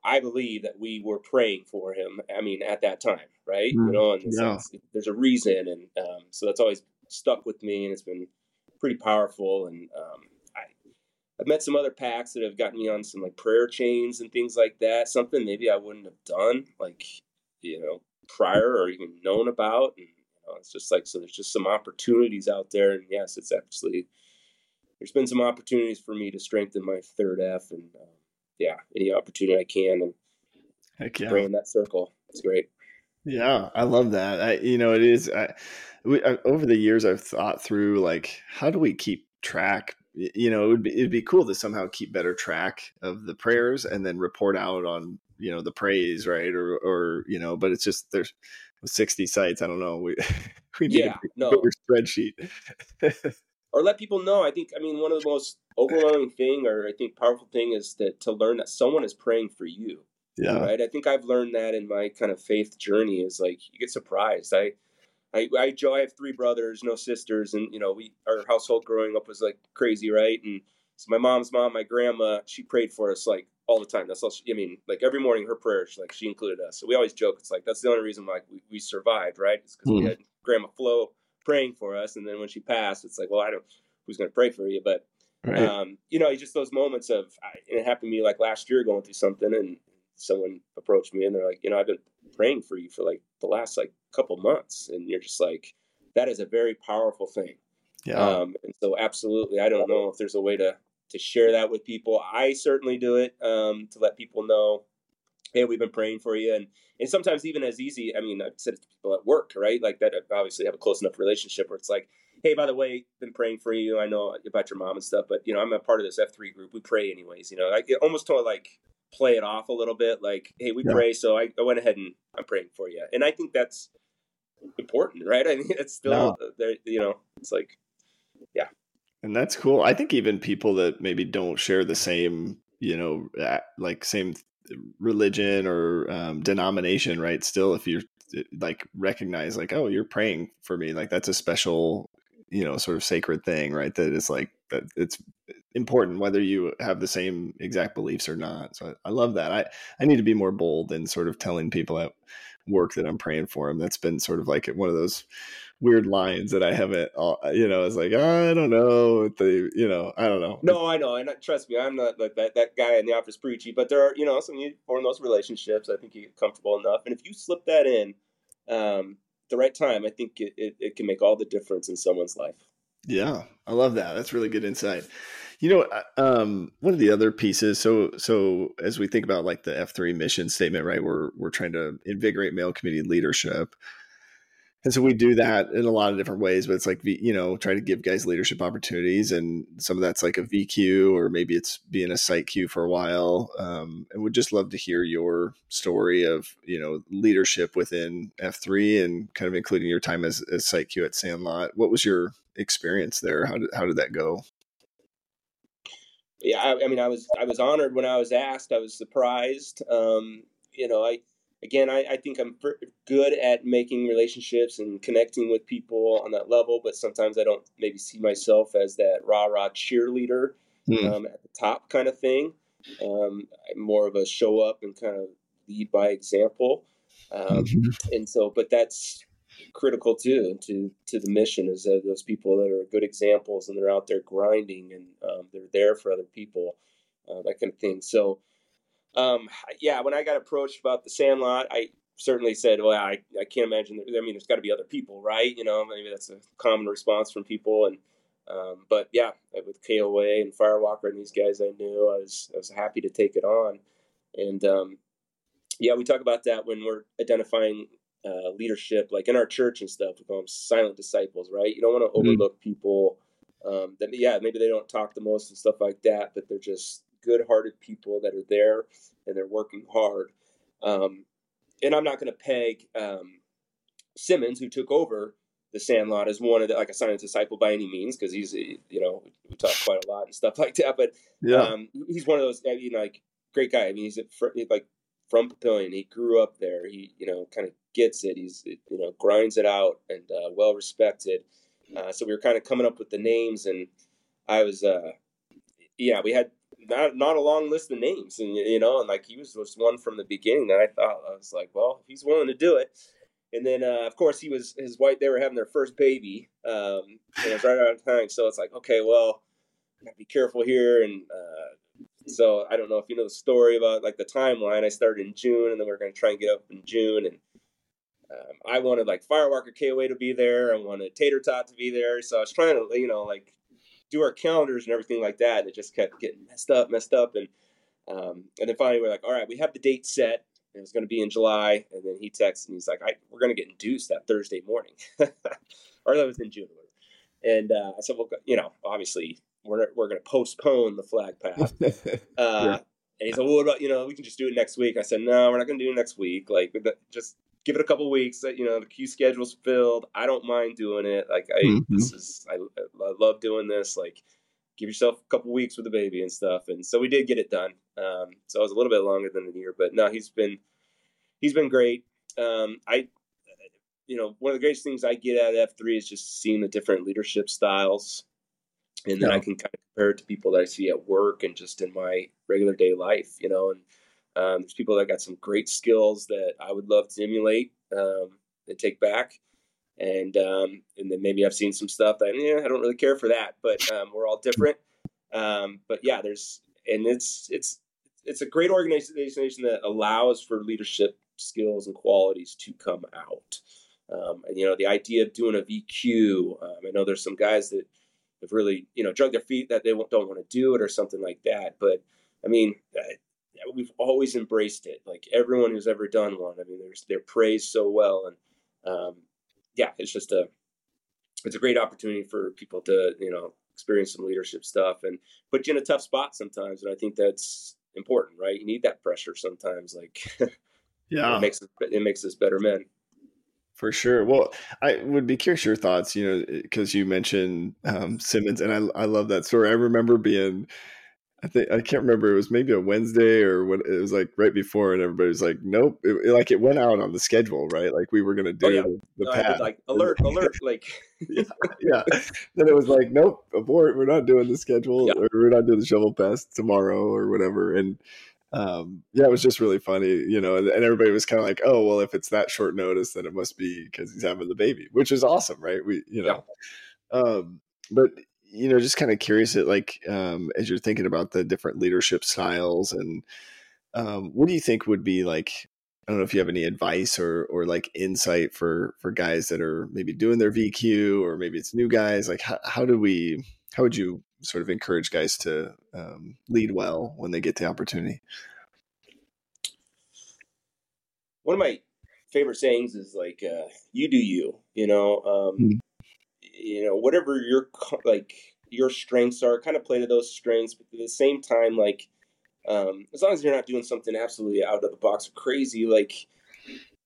I believe that we were praying for him. I mean, at that time, right? Mm, you know, and yeah. there's a reason, and um, so that's always stuck with me, and it's been pretty powerful. And um, I, I've met some other PAX that have gotten me on some like prayer chains and things like that. Something maybe I wouldn't have done, like you know, prior or even known about. And you know, it's just like so. There's just some opportunities out there, and yes, it's actually there's been some opportunities for me to strengthen my third F and. Um, yeah, any opportunity I can and Heck yeah. bring that circle. It's great. Yeah, I love that. I, you know, it is. I, we, I, over the years, I've thought through like, how do we keep track? You know, it would be it'd be cool to somehow keep better track of the prayers and then report out on you know the praise, right? Or or you know, but it's just there's sixty sites. I don't know. We we need yeah, a no. spreadsheet. or let people know. I think I mean one of the most overwhelming thing, or I think powerful thing, is that to learn that someone is praying for you. Yeah. Right. I think I've learned that in my kind of faith journey. Is like you get surprised. I, I, I, Joe, I have three brothers, no sisters, and you know we our household growing up was like crazy, right? And so my mom's mom, my grandma, she prayed for us like all the time. That's all. She, I mean, like every morning, her prayers, like she included us. So we always joke. It's like that's the only reason like we, we survived, right? It's because mm. we hmm. had Grandma Flo praying for us, and then when she passed, it's like, well, I don't who's going to pray for you. But right. um, you know, just those moments of it happened to me like last year going through something, and someone approached me and they're like, you know, I've been praying for you for like the last like couple months, and you're just like, that is a very powerful thing. Yeah. Um, and so absolutely, I don't know if there's a way to to share that with people. I certainly do it um, to let people know, hey, we've been praying for you, and and sometimes even as easy. I mean, I've said it to people at work, right? Like that, obviously have a close enough relationship where it's like, hey, by the way, been praying for you. I know about your mom and stuff, but you know, I'm a part of this F3 group. We pray anyways. You know, I almost to like play it off a little bit, like, hey, we yeah. pray. So I, I, went ahead and I'm praying for you, and I think that's important, right? I mean, it's still no. Uh, there. You know, it's like, yeah, and that's cool. I think even people that maybe don't share the same, you know, like same religion or um, denomination, right? Still, if you're like recognize like oh you're praying for me like that's a special you know sort of sacred thing right that is like that it's important whether you have the same exact beliefs or not so I, I, love that i i need to be more bold in sort of telling people at work that i'm praying for them that's been sort of like one of those weird lines that i haven't you know it's like i don't know the you know i don't know no i know and trust me i'm not like that that guy in the office preachy but there are you know some you form those relationships i think you get comfortable enough and if you slip that in um the right time, I think it, it, it, can make all the difference in someone's life. Yeah, I love that. That's really good insight. You know, um, one of the other pieces. So, so as we think about like the F three mission statement, right? We're we're trying to invigorate male community leadership and so we do that in a lot of different ways but it's like you know try to give guys leadership opportunities and some of that's like a vq or maybe it's being a site q for a while. Um, and would just love to hear your story of you know leadership within f3 and kind of including your time as, as site q at sandlot. What was your experience there? How did, how did that go? Yeah I, I mean i was i was honored when i was asked. I was surprised. Um, you know i again, I, I think I'm good at making relationships and connecting with people on that level, but sometimes I don't maybe see myself as that rah rah cheerleader mm. um, at the top kind of thing. Um, more of a show up and kind of lead by example. Um, mm-hmm. And so, but that's critical too to to the mission is that those people that are good examples and they're out there grinding and um, they're there for other people, uh, that kind of thing. So um, yeah, when I got approached about the Sandlot, I certainly said, "Well, I, I can't imagine. I mean, there's got to be other people, right? You know, maybe that's a common response from people." And um, but yeah, with KOA and Firewalker and these guys, I knew I was I was happy to take it on. And um, yeah, we talk about that when we're identifying uh, leadership, like in our church and stuff. We call them silent disciples, right? You don't want to mm-hmm. overlook people. Um, that yeah, maybe they don't talk the most and stuff like that, but they're just good-hearted people that are there and they're working hard. Um, and I'm not going to peg um, Simmons, who took over the Sandlot, as one of the like a silent disciple by any means, because he's you know we talk quite a lot and stuff like that. But yeah, um, he's one of those you know like great guy. I mean, he's like from Papillion. He grew up there. He you know kind of gets it. He's you know grinds it out and uh, well respected. Uh, so we were kind of coming up with the names, and I was uh, yeah we had not not a long list of names, and you know, and like he was just one from the beginning that I thought I was like, well, he's willing to do it. And then, uh, of course, he was his wife. They were having their first baby, um, and it was right around time. So it's like, okay, well, be careful here. And uh, so I don't know if you know the story about like the timeline. I started in June, and then we are going to try and get up in June. And um, I wanted like Firewalker KOA to be there. I wanted Tater Tot to be there. So I was trying to, you know, like do our calendars and everything like that. And it just kept getting messed up, messed up. And um, and then finally we're like, all right, we have the date set. It was going to be in July. And then he texts and he's like, we're going to get induced that Thursday morning. or that was in June. And uh, I said, well, you know, obviously we're, we're going to postpone the flag pass. Uh, yeah. And he said, well, what about, you know, we can just do it next week. I said, no, we're not going to do it next week. Like, just give it a couple weeks. You know, the queue schedule's filled. I don't mind doing it. Like I, mm-hmm. this is I, I love doing this. Like, give yourself a couple weeks with the baby and stuff. And so we did get it done. Um, so it was a little bit longer than a year, but no, he's been he's been great. Um, I, you know, one of the greatest things I get out of F three is just seeing the different leadership styles. And then yeah. I can kind of compare it to people that I see at work and just in my regular day life, you know, and um, there's people that got some great skills that I would love to emulate um, and take back. And um, and then maybe I've seen some stuff that yeah, I don't really care for that, but um, we're all different. Um, but yeah, there's and it's it's it's a great organization that allows for leadership skills and qualities to come out. Um, and you know the idea of doing a VQ. I know there's some guys that have really you know drug their feet that they don't want to do it or something like that. But I mean, we've always embraced it. Like everyone who's ever done one, I mean, there's they're praised so well, and um, yeah, it's just a it's a great opportunity for people to you know experience some leadership stuff and put you in a tough spot sometimes, and I think that's important, right? You need that pressure sometimes, like yeah, it makes us, it makes us better men. For sure. Well, I would be curious your thoughts, you know, because you mentioned um, Simmons, and I I love that story. I remember being I think I can't remember. It was maybe a Wednesday or what. It was like right before, and everybody was like, "Nope!" It, it, like it went out on the schedule, right? Like we were going to do oh, yeah. the, the no, path. like alert, alert, like yeah, yeah. Then it was like, "Nope, abort. We're not doing the schedule, yeah. or we're not doing the shovel pass tomorrow, or whatever." And um, yeah, it was just really funny, you know. And, and everybody was kind of like, "Oh, well, if it's that short notice, then it must be because he's having the baby," which is awesome, right? We, you know. Um, but you know, just kind of curious at like um, as you're thinking about the different leadership styles and um, what do you think would be like I don't know if you have any advice or or like insight for for guys that are maybe doing their VQ or maybe it's new guys. Like how, how do we how would you sort of encourage guys to um, lead well when they get the opportunity? One of my favorite sayings is like uh, "you do you." You know, um, mm-hmm you know whatever your like your strengths are kind of play to those strengths but at the same time like um, as long as you're not doing something absolutely out of the box or crazy like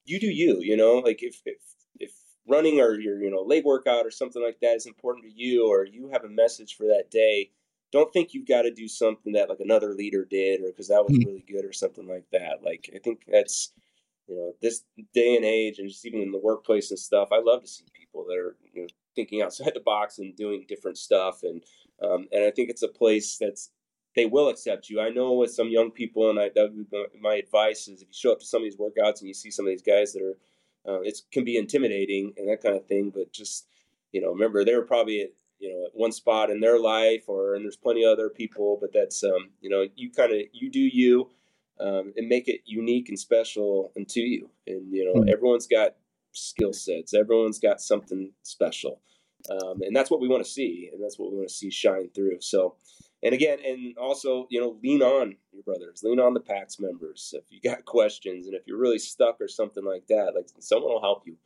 you do you you know like if if if running or your you know leg workout or something like that is important to you or you have a message for that day don't think you've got to do something that like another leader did or because that was mm-hmm. really good or something like that like i think that's you know this day and age and just even in the workplace and stuff i love to see people that are you know thinking outside the box and doing different stuff. And um, and I think it's a place that's they will accept you. I know with some young people, and I, that would be my advice is if you show up to some of these workouts and you see some of these guys that are, uh, it can be intimidating and that kind of thing. But just you know, remember they were probably at, you know at one spot in their life, or and there's plenty of other people. But that's um, you know, you kind of you do you. Um, and make it unique and special unto you. And you know, mm-hmm. everyone's got skill sets. Everyone's got something special. Um, and that's what we want to see. And that's what we want to see shine through. So, and again, and also, you know, lean on your brothers, lean on the PAX members. If you got questions and if you're really stuck or something like that, like someone will help you.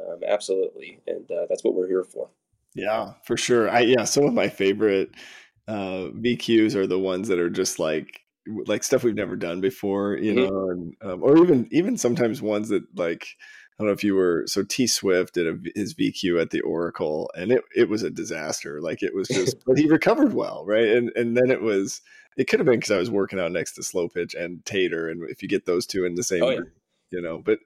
Um, absolutely. And uh, that's what we're here for. Yeah, for sure. I, yeah, some of my favorite uh, VQs are the ones that are just like, like stuff we've never done before, you Mhm. know, and um, or even even sometimes ones that like don't know if you were so T Swift did a, his VQ at the Oracle, and it it was a disaster. Like it was just, but he recovered well, right? And and then it was it could have been because I was working out next to Slow Pitch and Tater, and if you get those two in the same, Oh, yeah. group, you know, but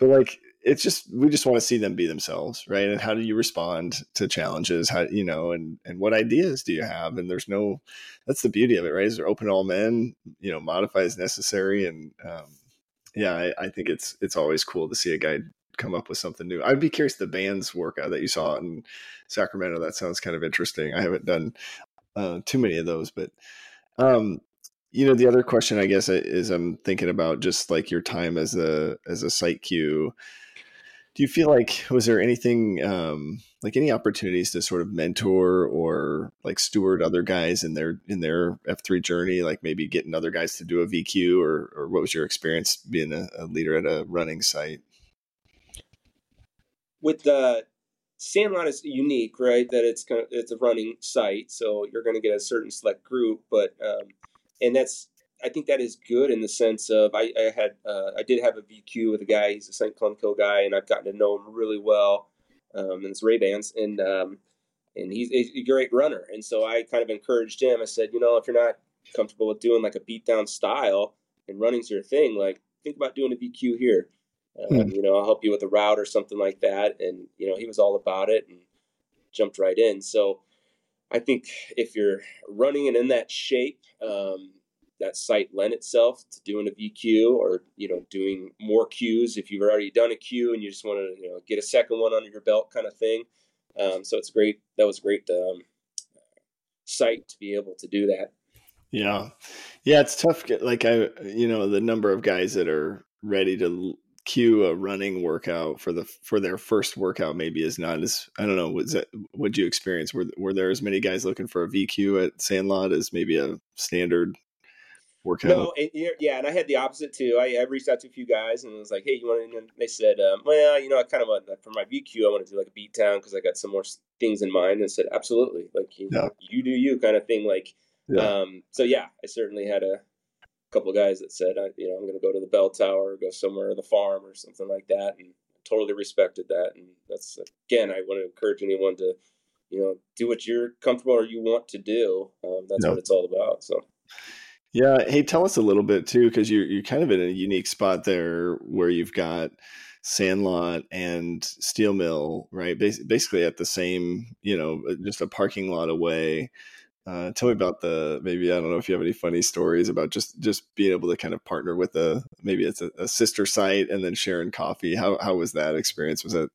but like it's just we just want to see them be themselves right and how do you respond to challenges how you know and and what ideas do you have and there's no that's the beauty of it right is they're open all men you know modify as necessary and um yeah I, I think it's it's always cool to see a guy come up with something new. I'd be curious the band's workout that you saw in sacramento. That sounds kind of interesting. I haven't done uh too many of those but um you know the other question i guess is i'm thinking about just like your time as a as a site q do you feel like was there anything um, like any opportunities to sort of mentor or like steward other guys in their in their F3 journey, like maybe getting other guys to do a VQ or or what was your experience being a, a leader at a running site? with the Sandlot is unique, right? That it's kind of, it's a running site, so you're going to get a certain select group, but um, and that's I think that is good in the sense of I, I had uh, I did have a VQ with a guy. He's a St. Clemco guy, and I've gotten to know him really well. Um, and it's Ray Bans, and um, and he's a great runner. And so I kind of encouraged him. I said, you know, if you're not comfortable with doing like a beatdown style and running's your thing, like think about doing a VQ here. Um, Hmm. You know, I'll help you with a route or something like that. And you know, he was all about it and jumped right in. So I think if you're running and in that shape, um, that site lent itself to doing a VQ or you know doing more Qs if you've already done a Q and you just want to you know get a second one under your belt kind of thing. Um, so it's great. That was great um, site to be able to do that. Yeah, yeah, it's tough. Like I, you know, the number of guys that are ready to cue a running workout for the for their first workout maybe is not as I don't know. Was that would you experience? Were were there as many guys looking for a VQ at Sandlot as maybe a standard workout? No, and, yeah, and I had the opposite too. I, I reached out to a few guys and was like, "Hey, you want?" to And they said, um, "Well, you know, I kind of want for my VQ, I want to do like a beat down because I got some more things in mind." And I said, "Absolutely, like you, Yeah. you do you kind of thing." Like, Yeah. um, so yeah, I certainly had a couple of guys that said, I, "You know, I'm going to go to the bell tower, or go somewhere, or the farm, or something like that," and totally respected that. And that's again, I want to encourage anyone to, you know, do what you're comfortable or you want to do. Um, that's Yeah. what it's all about. So. Yeah. Hey, tell us a little bit too, because you're you're kind of in a unique spot there where you've got Sandlot and Steel Mill, right? Bas- basically at the same, you know, uh, just a parking lot away. Uh, tell me about the maybe I don't know if you have any funny stories about just just being able to kind of partner with a maybe it's a, a sister site and then sharing coffee. How how was that experience? Was that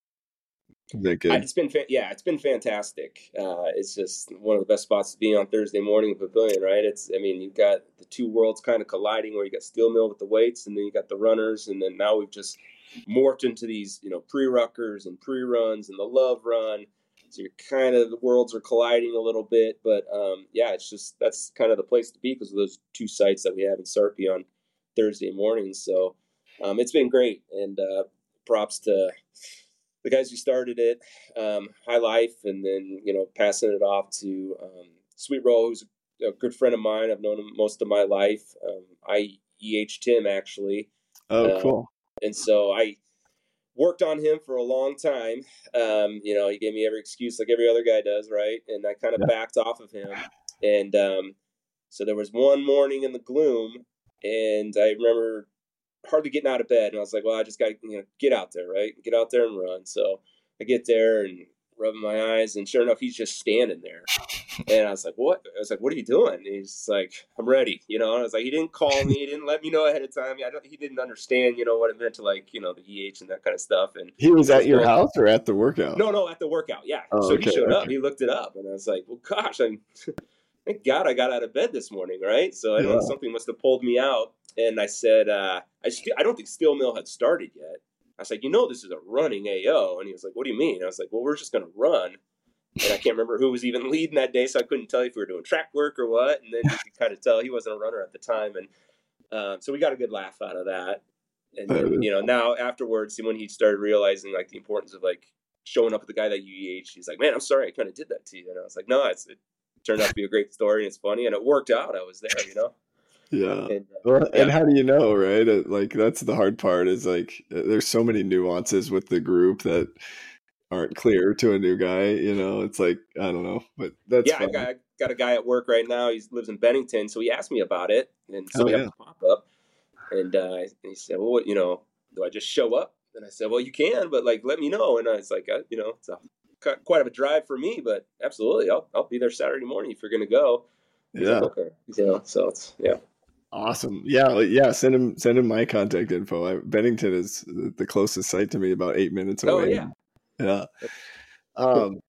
that good? It's been fa- yeah, it's been fantastic. Uh, it's just one of the best spots to be on Thursday morning at Pavilion, right? It's I mean you've got the two worlds kind of colliding where you got Steel Mill with the weights, and then you got the runners, and then now we've just morphed into these you know pre ruckers and pre runs and the love run. So you're kind of the worlds are colliding a little bit, but um, yeah, it's just that's kind of the place to be because of those two sites that we have in Sarpy on Thursday mornings. So um, it's been great, and uh, props to the guys who started it, um, High Life, and then you know passing it off to um, Sweet Roll, who's a good friend of mine. I've known him most of my life. Um, I EH'd him actually, Oh, uh, cool. and so I worked on him for a long time. Um, you know, he gave me every excuse like every other guy does, right? And I kind of Yeah. backed off of him. And um, so there was one morning in the gloom, and I remember hardly getting out of bed, and I was like, "Well, I just got to you know get out there, right? Get out there and run." So I get there and rubbing my eyes, and sure enough, he's just standing there. And I was like, "What?" I was like, "What are you doing?" And he's like, "I'm ready," you know. And I was like, "He didn't call me. He didn't let me know ahead of time. I don't. He didn't understand, you know, what it meant to like, you know, the EH and that kind of stuff." And He was at your house or at the workout? no, no, at the workout, yeah. Oh, so okay, he showed up. He looked it up, and I was like, "Well, gosh, I'm thank God I got out of bed this morning, right?" So I know Yeah. something must have pulled me out. And I said, uh, "I st- I don't think Steel Mill had started yet." I was like, "You know, this is a running AO," and he was like, "What do you mean?" I was like, "Well, we're just gonna run." And I can't remember who was even leading that day, so I couldn't tell if we were doing track work or what. And then you could kind of tell he wasn't a runner at the time, and um, so we got a good laugh out of that. And then, you know, now afterwards, when he started realizing like the importance of like showing up with the guy that you EH, he's like, "Man, I'm sorry, I kind of did that to you." And I was like, "No, it's, it turned out to be a great story and it's funny and it worked out. I was there, you know." Yeah. And, uh, well, yeah. and how do you know, right? Uh, like that's the hard part. Is like uh, there's so many nuances with the group that aren't clear to a new guy. You know, it's like I don't know, but that's yeah. I got, got a guy at work right now. He lives in Bennington, so he asked me about it, and so oh, we yeah. have a pop up, and, uh, he said, "Well, what, you know, do I just show up?" And I said, "Well, you can, but like, let me know." And I was like, uh, "You know, it's a, quite of a drive for me, but absolutely, I'll I'll be there Saturday morning if you're going to go." yeah. Like, okay. You know, so it's yeah. Awesome. Yeah, yeah. Send him send him my contact info. I, Bennington is the closest site to me, about eight minutes oh, away. Oh yeah. Yeah. Um,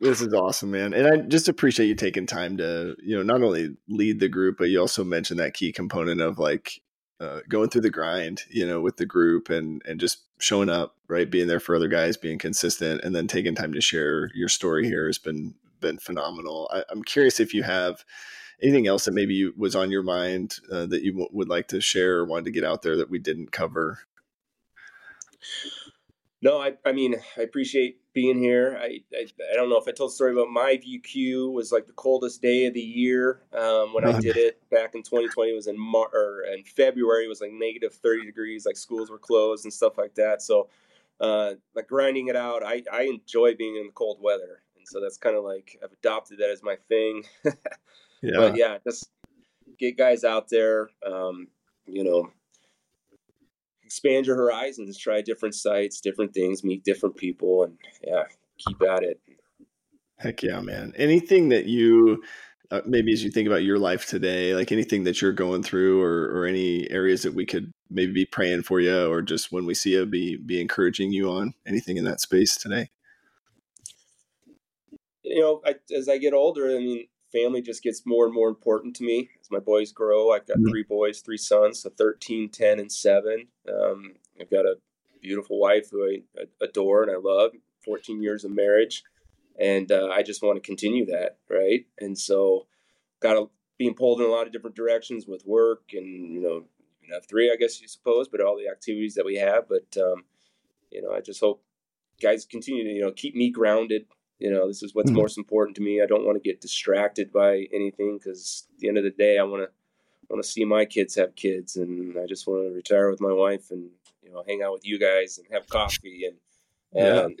this is awesome, man. And I just appreciate you taking time to, you know, not only lead the group, but you also mentioned that key component of like uh, going through the grind, you know, with the group and and just showing up, right, being there for other guys, being consistent, and then taking time to share your story here has been been phenomenal. I, am curious if you have anything else that maybe was on your mind uh, that you w- would like to share or wanted to get out there that we didn't cover. No, I, I mean, I appreciate being here. I, I, I, don't know if I told the story about my VQ was like the coldest day of the year um, when I did it back in 2020. It was in Mar- or in February. It was like negative 30 degrees, like schools were closed and stuff like that. So, uh, like grinding it out, I, I enjoy being in the cold weather and so that's kind of like I've adopted that as my thing. yeah. But yeah, just get guys out there. Um, you know, expand your horizons, try different sites, different things, meet different people, and yeah, keep at it. Heck yeah, man! Anything that you uh, maybe as you think about your life today, like anything that you're going through, or or any areas that we could maybe be praying for you, or just when we see you, be be encouraging you on anything in that space today you know, I, as I get older, I mean, family just gets more and more important to me as my boys grow. I've got mm-hmm. three boys, three sons, so 13, 10, and 7. Um, I've got a beautiful wife who I adore and I love, 14 years of marriage. And uh, I just want to continue that, right? And so, got to being pulled in a lot of different directions with work and, you know, you have three, I guess you suppose, but all the activities that we have. But, um, you know, I just hope guys continue to, you know, keep me grounded you know, this is what's mm-hmm. most important to me. I don't want to get distracted by anything because at the end of the day, I want to want to see my kids have kids, and I just want to retire with my wife and you know hang out with you guys and have coffee and and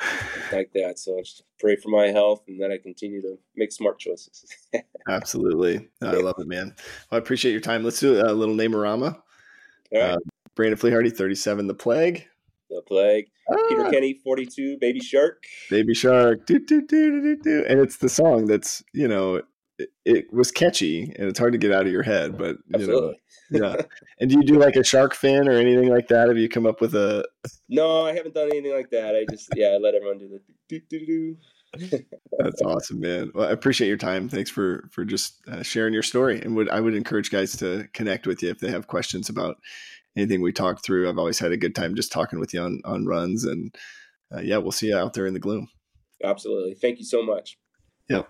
yeah. like that. So I just pray for my health and that I continue to make smart choices. Absolutely, I love it, man. Well, I appreciate your time. Let's do a little name-orama. All right. Uh, Brandon Flehardy, thirty-seven, The Plague. The Plague. Ah. Peter Kenny, 42, Baby Shark. Baby Shark. Do, do, do, do. And it's the song that's, you know, it, it, was catchy and it's hard to get out of your head, but, you Absolutely. know. Yeah. and do you do like a shark fin or anything like that? Have you come up with a. No, I haven't done anything like that. I just, yeah, I let everyone do the do, do, do. That's awesome, man. Well, I appreciate your time. Thanks for for just uh, sharing your story. And would I would encourage guys to connect with you if they have questions about anything we talked through. I've always had a good time just talking with you on on runs, and uh, yeah, we'll see you out there in the gloom. Absolutely. Thank you so much. Yep.